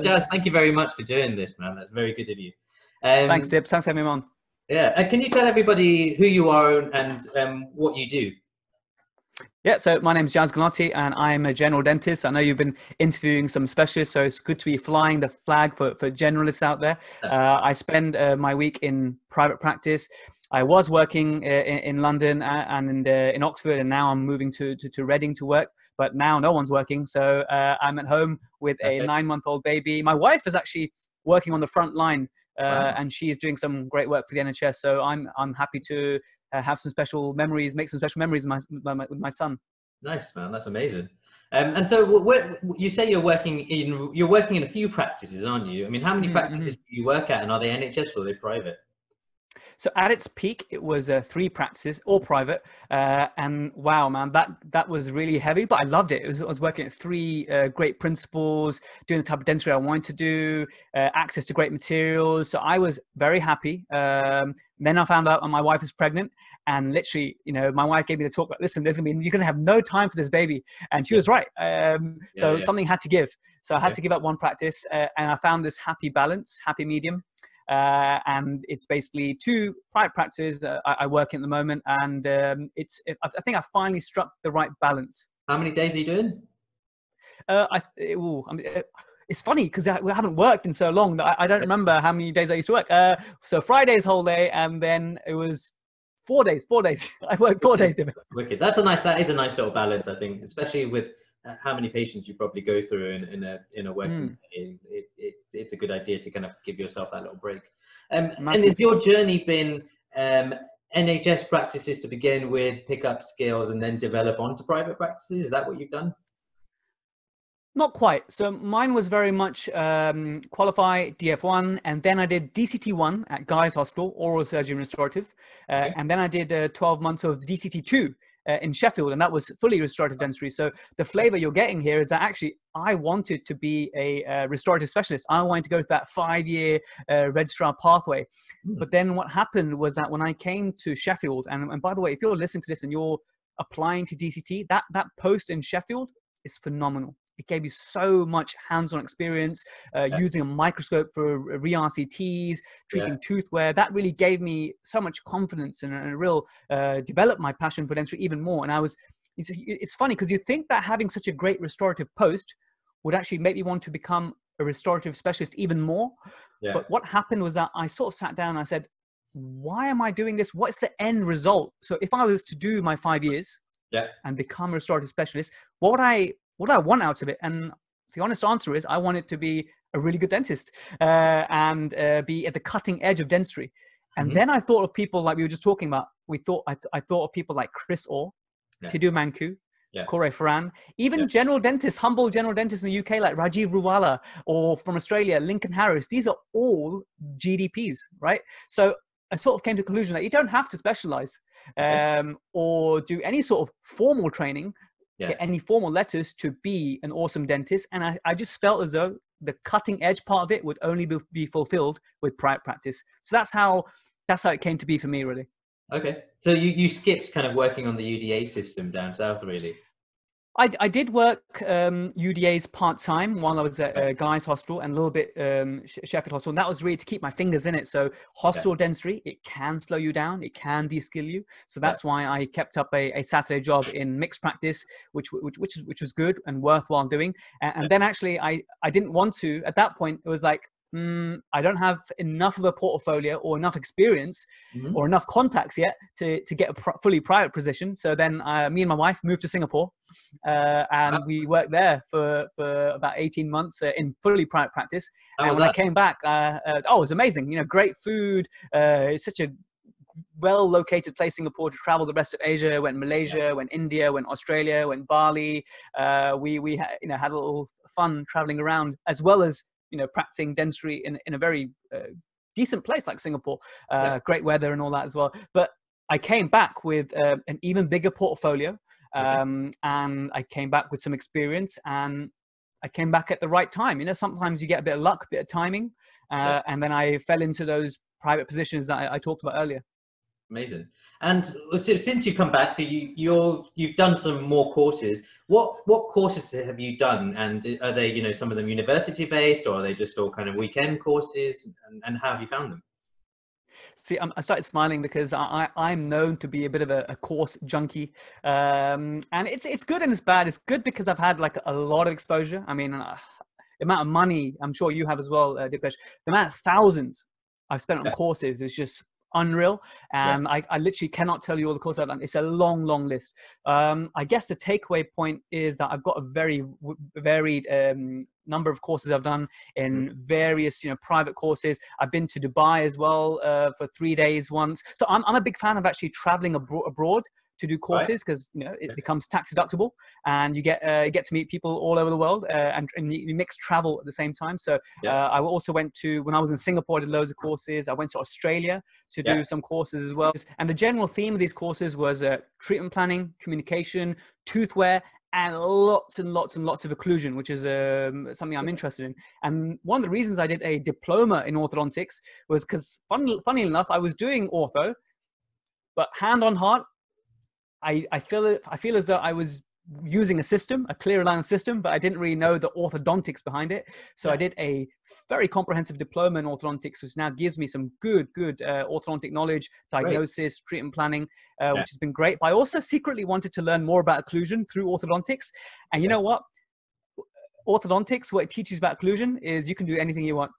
Jaz, thank you very much for doing this, man. That's very good of you. Um, Thanks, Dibs. Thanks for having me on. Yeah. Uh, can you tell everybody who you are and um, what you do? Yeah, so my name is Jaz Gulati and I'm a general dentist. I know you've been interviewing some specialists, so it's good to be flying the flag for, for generalists out there. Uh, I spend uh, my week in private practice. I was working uh, in, in, London uh, and in, the, in, Oxford, and now I'm moving to, to, to, Reading to work. But now no one's working, so uh, I'm at home with a okay. nine month old baby. My wife is actually working on the front line uh, wow. and she's doing some great work for the NHS. So I'm I'm happy to uh, have some special memories, make some special memories with my, my with my son. Nice man, that's amazing. Um, and so you say you're working in you're working in a few practices, aren't you? I mean, how many mm-hmm. practices mm-hmm. do you work at, and are they NHS or are they private? So at its peak, it was uh, three practices, all private, uh, and wow, man, that that was really heavy, but I loved it. it was, I was working at three uh, great principals, doing the type of dentistry I wanted to do, uh, access to great materials. So I was very happy. Um, then I found out my wife is pregnant, and literally, you know, my wife gave me the talk. Like, Listen, there's gonna be you're gonna have no time for this baby, and she was right. Um, yeah, so yeah. something had to give. So I had yeah. to give up one practice, uh, and I found this happy balance, happy medium. Uh, and it's basically two private practices I, I, work in at the moment, and um, it's it, I think I finally struck the right balance. How many days are you doing? Uh, I, ooh, I mean, it's funny because we haven't worked in so long that I, I, don't remember how many days I used to work. Uh, so Friday's whole day, and then it was four days. Four days. I worked four days. Wicked. That's a nice. That is a nice little balance, I think, especially with how many patients you probably go through in, in a in a working mm. day, it, it, it's a good idea to kind of give yourself that little break. Um, and has your journey been um, NHS practices to begin with, pick up skills, and then develop onto private practices? Is that what you've done? Not quite. So mine was very much um, qualify DF1, and then I did DCT1 at Guy's Hospital, oral surgery restorative, uh, okay. and then I did uh, 12 months of DCT2 uh, in Sheffield, and that was fully restorative dentistry. So the flavor you're getting here is that actually I wanted to be a uh, restorative specialist. I wanted to go to that five-year uh, registrar pathway. Mm. But then what happened was that when I came to Sheffield, and, and by the way, if you're listening to this and you're applying to DCT, that that post in Sheffield is phenomenal. It gave me so much hands-on experience uh, yeah. using a microscope for re-RCTs, treating yeah. tooth wear. That really gave me so much confidence and, and a real uh, developed my passion for dentistry even more. And I was, it's, it's funny because you think that having such a great restorative post would actually make me want to become a restorative specialist even more. Yeah. But what happened was that I sort of sat down and I said, why am I doing this? What's the end result? So if I was to do my five years yeah. and become a restorative specialist, what would I what do I want out of it? And the honest answer is I want it to be a really good dentist uh, and uh, be at the cutting edge of dentistry. And mm-hmm. then I thought of people like we were just talking about. We thought I, I thought of people like Chris Orr, yeah. Tidu Mankoo, yeah. Corey Farran, even yeah. general dentists, humble general dentists in the UK like Rajiv Ruwala or from Australia, Lincoln Harris. These are all GDPs, right? So I sort of came to the conclusion that you don't have to specialize um, or do any sort of formal training yeah. get any formal letters to be an awesome dentist. And I, I just felt as though the cutting edge part of it would only be, be fulfilled with private practice. So that's how that's how it came to be for me, really. Okay, so you you skipped kind of working on the UDA system down south, really. I, I did work um, UDAs part time while I was at uh, Guy's Hospital and a little bit um, Sheffield Hospital. And that was really to keep my fingers in it. So, hospital yeah. dentistry, it can slow you down, it can de skill you. So, that's yeah. why I kept up a, a, Saturday job in mixed practice, which, which, which, which was good and worthwhile doing. And, and then actually, I, I didn't want to, at that point, it was like, mm, I don't have enough of a portfolio or enough experience mm-hmm. or enough contacts yet to, to get a pr- fully private position. So then uh, me and my wife moved to Singapore uh, and we worked there for, for about 18 months uh, in fully private practice. and when that? I came back, uh, uh, oh, it was amazing. You know, great food. Uh, it's such a well located place Singapore to travel the rest of Asia. Went Malaysia, yeah. went India, went Australia, went Bali. Uh, we we ha- you know had a little fun traveling around as well as you know practicing dentistry in in a very uh, decent place like Singapore. Uh, yeah. Great weather and all that as well. But I came back with uh, an even bigger portfolio, um, okay. and I came back with some experience and. I came back at the right time. You know, sometimes you get a bit of luck, a bit of timing, uh, yeah. and then I fell into those private positions that I, I talked about earlier. Amazing. And so since you come back, so you you're you've done some more courses. What what courses have you done? And are they you know some of them university based, or are they just all kind of weekend courses? And, and how have you found them? See, I started smiling because I, I'm known to be a bit of a, a course junkie, um, and it's it's good and it's bad. It's good because I've had like a lot of exposure. I mean, uh, the amount of money I'm sure you have as well, uh, Dipesh. The amount of thousands I've spent on yeah. courses is just unreal. And yeah. I, I, literally cannot tell you all the courses I've done. It's a long, long list. Um, I guess the takeaway point is that I've got a very varied um, number of courses I've done in mm-hmm. various, you know, private courses. I've been to Dubai as well uh, for three days once. So I'm, I'm a big fan of actually traveling abro- abroad to do courses because right. you know it becomes tax deductible and you get uh, you get to meet people all over the world uh, and, and you mix travel at the same time so yeah. uh, i also went to when i was in singapore I did loads of courses i went to australia to yeah. do some courses as well and the general theme of these courses was uh, treatment planning communication tooth wear and lots and lots and lots of occlusion, which is um, something I'm interested in. And one of the reasons I did a diploma in orthodontics was because, funny, funny enough, I was doing ortho, but hand on heart, I, I feel I feel as though I was using a system, a clear alignment system, but I didn't really know the orthodontics behind it. So yeah. I did a very comprehensive diploma in orthodontics, which now gives me some good, good uh, orthodontic knowledge, diagnosis, great. treatment planning, uh, yeah. which has been great. But I also secretly wanted to learn more about occlusion through orthodontics. And you yeah. know what? Orthodontics, what it teaches about occlusion is you can do anything you want.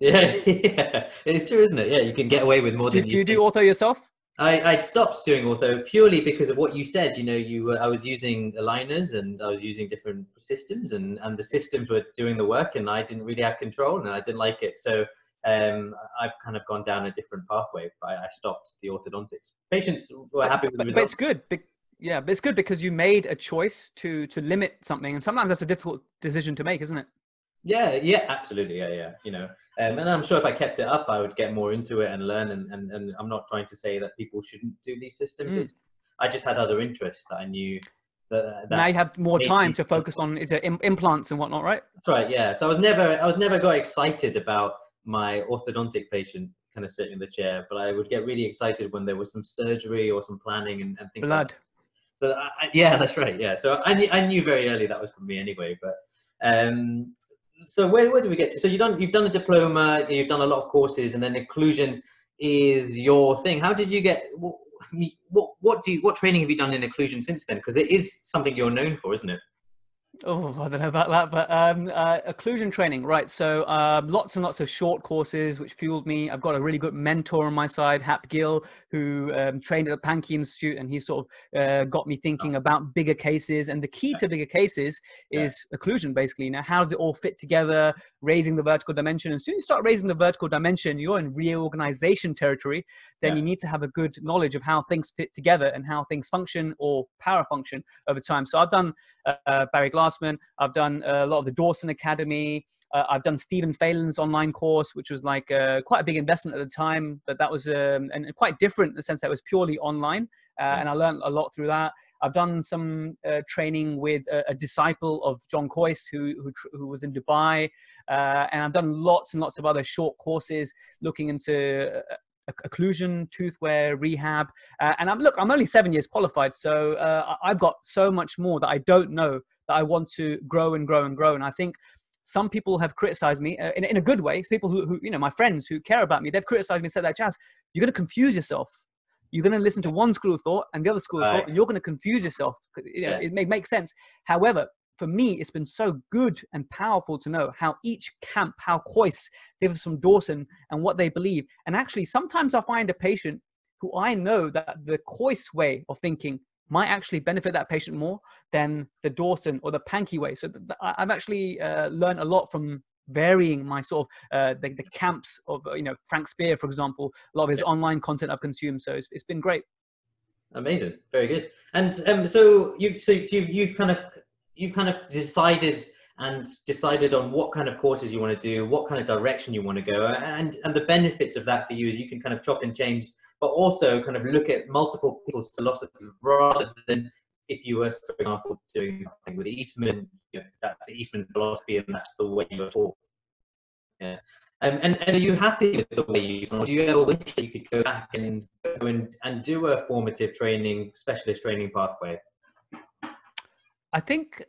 Yeah, yeah, it's true, isn't it? Yeah, you can get away with more do, than. Do you, do ortho yourself? I, I'd stopped doing ortho purely because of what you said. You know, you I was using aligners and I was using different systems, and and the systems were doing the work, and I didn't really have control, and I didn't like it. So um, I've kind of gone down a different pathway. I, I stopped the orthodontics. Patients were happy with the results. But it's good. Yeah, but it's good because you made a choice to to limit something, and sometimes that's a difficult decision to make, isn't it? Yeah, yeah, absolutely. Yeah, yeah. You know, um, and I'm sure if I kept it up, I would get more into it and learn. And, and, and I'm not trying to say that people shouldn't do these systems. Mm. I just had other interests that I knew that, that now you have more time to focus on is it implants and whatnot, right? That's right. Yeah. So I was never, I was never got excited about my orthodontic patient kind of sitting in the chair, but I would get really excited when there was some surgery or some planning and, and things. Blood. Like so I, yeah, that's right. Yeah. So I knew, I knew very early that was for me anyway, but um, so where, where do we get to? So you've done you've done a diploma, you've done a lot of courses, and then occlusion is your thing. How did you get? What what, what do you, what training have you done in occlusion since then? Because it is something you're known for, isn't it? Oh, I don't know about that, but um, uh, occlusion training, right? So um, lots and lots of short courses which fueled me. I've got a really good mentor on my side, Hap Gill, who um, trained at the Pankey Institute, and he sort of uh, got me thinking about bigger cases. And the key to bigger cases is occlusion, basically. Now, how does it all fit together? Raising the vertical dimension. And as soon you start raising the vertical dimension, you're in reorganization territory. Then yeah. you need to have a good knowledge of how things fit together and how things function or parafunction over time. So I've done uh, Barry Glass Glassman. I've done a lot of the Dawson Academy. Uh, I've done Stephen Phelan's online course, which was like uh, quite a big investment at the time, but that was um, and quite different in the sense that it was purely online, uh, and I learned a lot through that. I've done some uh, training with a, a, disciple of John Kois, who, who, who was in Dubai, uh, and I've done lots and lots of other short courses looking into uh, occlusion, tooth wear, rehab. Uh, and I'm look, I'm only seven years qualified, so uh, I've got so much more that I don't know that I want to grow and grow and grow. And I think some people have criticized me uh, in, in a good way. People who, who, you know, my friends who care about me, they've criticized me and said that, Jaz, you're going to confuse yourself. You're going to listen to one school of thought and the other school of thought, and you're going to confuse yourself. You know, yeah. It may make sense. However, for me, it's been so good and powerful to know how each camp, how Kois differs from Dawson and what they believe. And actually, sometimes I find a patient who I know that the Kois way of thinking might actually benefit that patient more than the Dawson or the Pankey way. So th- I've actually uh, learned a lot from varying my sort of uh, the, the camps of uh, you know Frank Spear, for example. A lot of his yeah. online content I've consumed, so it's, it's been great. Amazing, very good. And um, so you so you you've kind of you kind of decided and decided on what kind of courses you want to do, what kind of direction you want to go, and and the benefits of that for you is you can kind of chop and change but also kind of look at multiple people's philosophies rather than if you were, for example, doing something with Eastman, you know, that's Eastman philosophy and that's the way you're taught. Yeah. Um, and, and, are you happy with the way you do you ever wish that you could go back and go and, and do a formative training, specialist training pathway? I think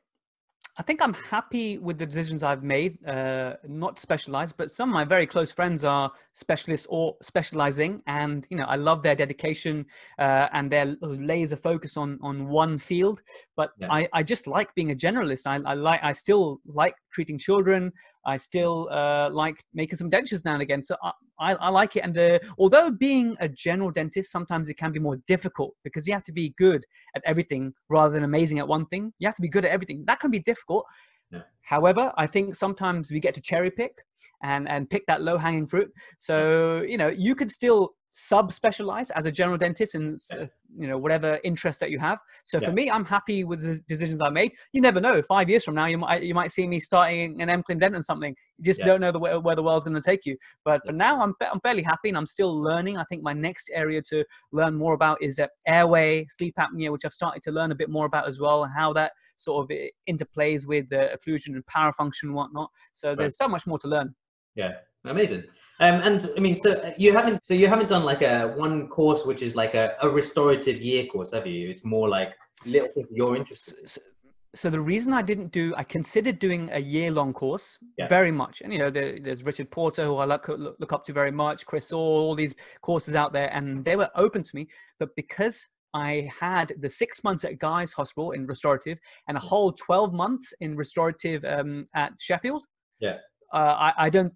I think I'm happy with the decisions I've made, uh, not specialized, but some of my very close friends are specialists or specializing. And, you know, I love their dedication uh, and their laser focus on, on one field. But yeah. I, I just like being a generalist. I, I like, I still like treating children. I still uh, like making some dentures now and again. So I, I, I, like it. And the, although being a general dentist, sometimes it can be more difficult because you have to be good at everything rather than amazing at one thing. You have to be good at everything. That can be difficult. Yeah. However, I think sometimes we get to cherry pick and, and pick that low hanging fruit. So, you know, you could still sub-specialize as a general dentist in uh, you know whatever interest that you have. So yeah. for me i'm happy with the decisions i made. You never know five years from now you might you might see me starting an M dent and something. You just yeah. don't know the way, where the world's going to take you. But for now i'm i'm fairly happy and i'm still learning. I think my next area to learn more about is uh, airway sleep apnea which i've started to learn a bit more about as well and how that sort of interplays with the occlusion and parafunction and whatnot. So right. there's so much more to learn. Yeah. Amazing um, and I mean, so uh, you haven't, so you haven't done like a one course which is like a, a restorative year course, have you? It's more like little things you're interested. So, so the reason I didn't do, I considered doing a year-long course yeah. very much, and you know, there, there's Richard Porter who I look, look up to very much, Chris Orr, all these courses out there, and they were open to me. But because I had the six months at Guy's Hospital in restorative and a whole 12 months in restorative um, at Sheffield. Yeah. Uh, I, I, don't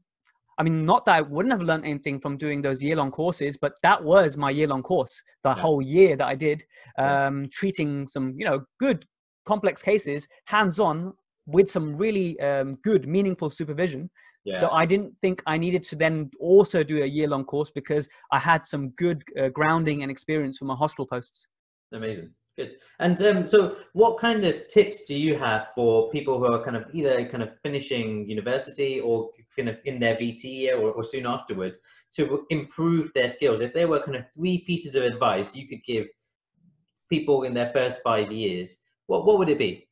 I mean, not that I wouldn't have learned anything from doing those year long courses, but that was my year long course, the yeah. whole year that I did, um, yeah. treating some, you know, good complex cases hands on with some really um, good, meaningful supervision. Yeah. So I didn't think I needed to then also do a year long course because I had some good uh, grounding and experience from my hospital posts. Amazing. Good. And um, so, what kind of tips do you have for people who are kind of either kind of finishing university or kind of in their VT year or, or soon afterwards to improve their skills? If there were kind of three pieces of advice you could give people in their first five years, what what would it be?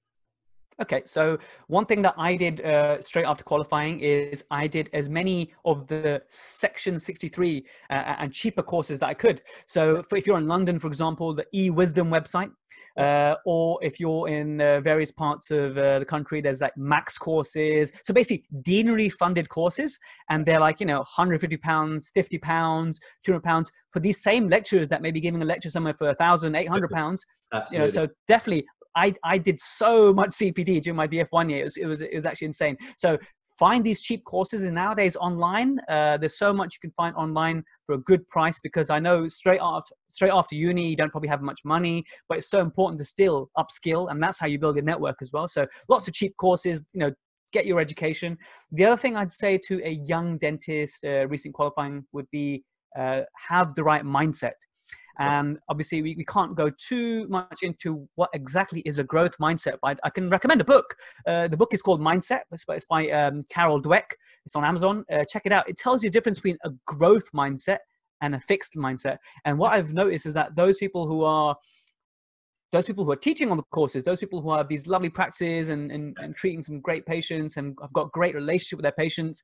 Okay, so one thing that I did uh, straight after qualifying is I did as many of the Section 63 uh, and cheaper courses that I could. So if you're in London, for example, the eWisdom website, uh, or if you're in uh, various parts of uh, the country, there's like max courses. So basically, deanery funded courses, and they're like you know 150 pounds, 50 pounds, 200 pounds for these same lecturers that may be giving a lecture somewhere for a thousand, eight hundred pounds. You know, so definitely I, I did so much CPD during my DF1 year. It was, it was, it was actually insane. So find these cheap courses. And nowadays online uh, there's so much you can find online for a good price because i know straight after straight after uni you don't probably have much money but it's so important to still upskill. And that's how you build your network as well. So lots of cheap courses you know get your education. The other thing i'd say to a young dentist uh, recent qualifying would be uh, have the right mindset and obviously, we, we can't go too much into what exactly is a growth mindset, but I, can recommend a book. Uh, the book is called Mindset. It's by, it's by um, Carol Dweck. It's on Amazon. Uh, check it out. It tells you the difference between a growth mindset and a fixed mindset. And what I've noticed is that those people who are those people who are teaching on the courses, those people who have these lovely practices and, and, and treating some great patients and have got great relationship with their patients,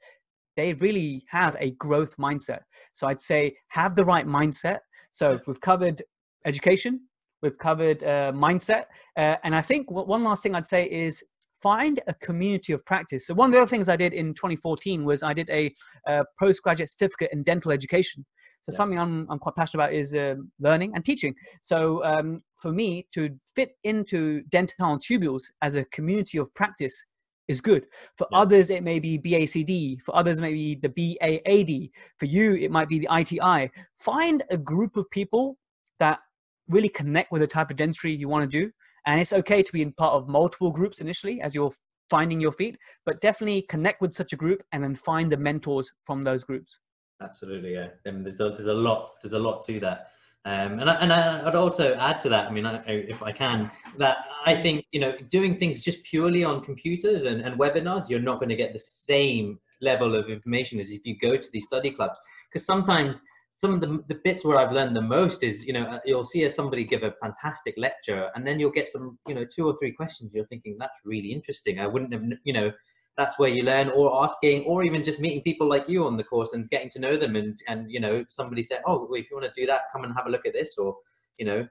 they really have a growth mindset. So I'd say have the right mindset. So we've covered education, we've covered uh, mindset, uh, and I think one last thing I'd say is find a community of practice. So one of the other things I did in 2014 was I did a, a postgraduate certificate in dental education. So yeah. something I'm, I'm quite passionate about is uh, learning and teaching. So um, for me to fit into dental tubules as a community of practice is good. For yeah. others, it may be BACD. For others, maybe the BAAD. For you, it might be the ITI. Find a group of people that really connect with the type of dentistry you want to do. And it's okay to be in part of multiple groups initially as you're finding your feet, but definitely connect with such a group and then find the mentors from those groups. Absolutely, yeah. I mean, there's a, there's a lot there's a lot to that. Um, and I, and I, would also add to that. I mean, I, if I can, that I think you know, doing things just purely on computers and, and webinars, you're not going to get the same level of information as if you go to these study clubs. Because sometimes some of the, the bits where I've learned the most is, you know, uh, you'll see somebody give a fantastic lecture, and then you'll get some, you know, two or three questions. You're thinking that's really interesting. I wouldn't have, you know, that's where you learn or asking or even just meeting people like you on the course and getting to know them and and you know somebody said oh well, if you want to do that come and have a look at this or you know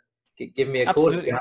give me a Absolutely. call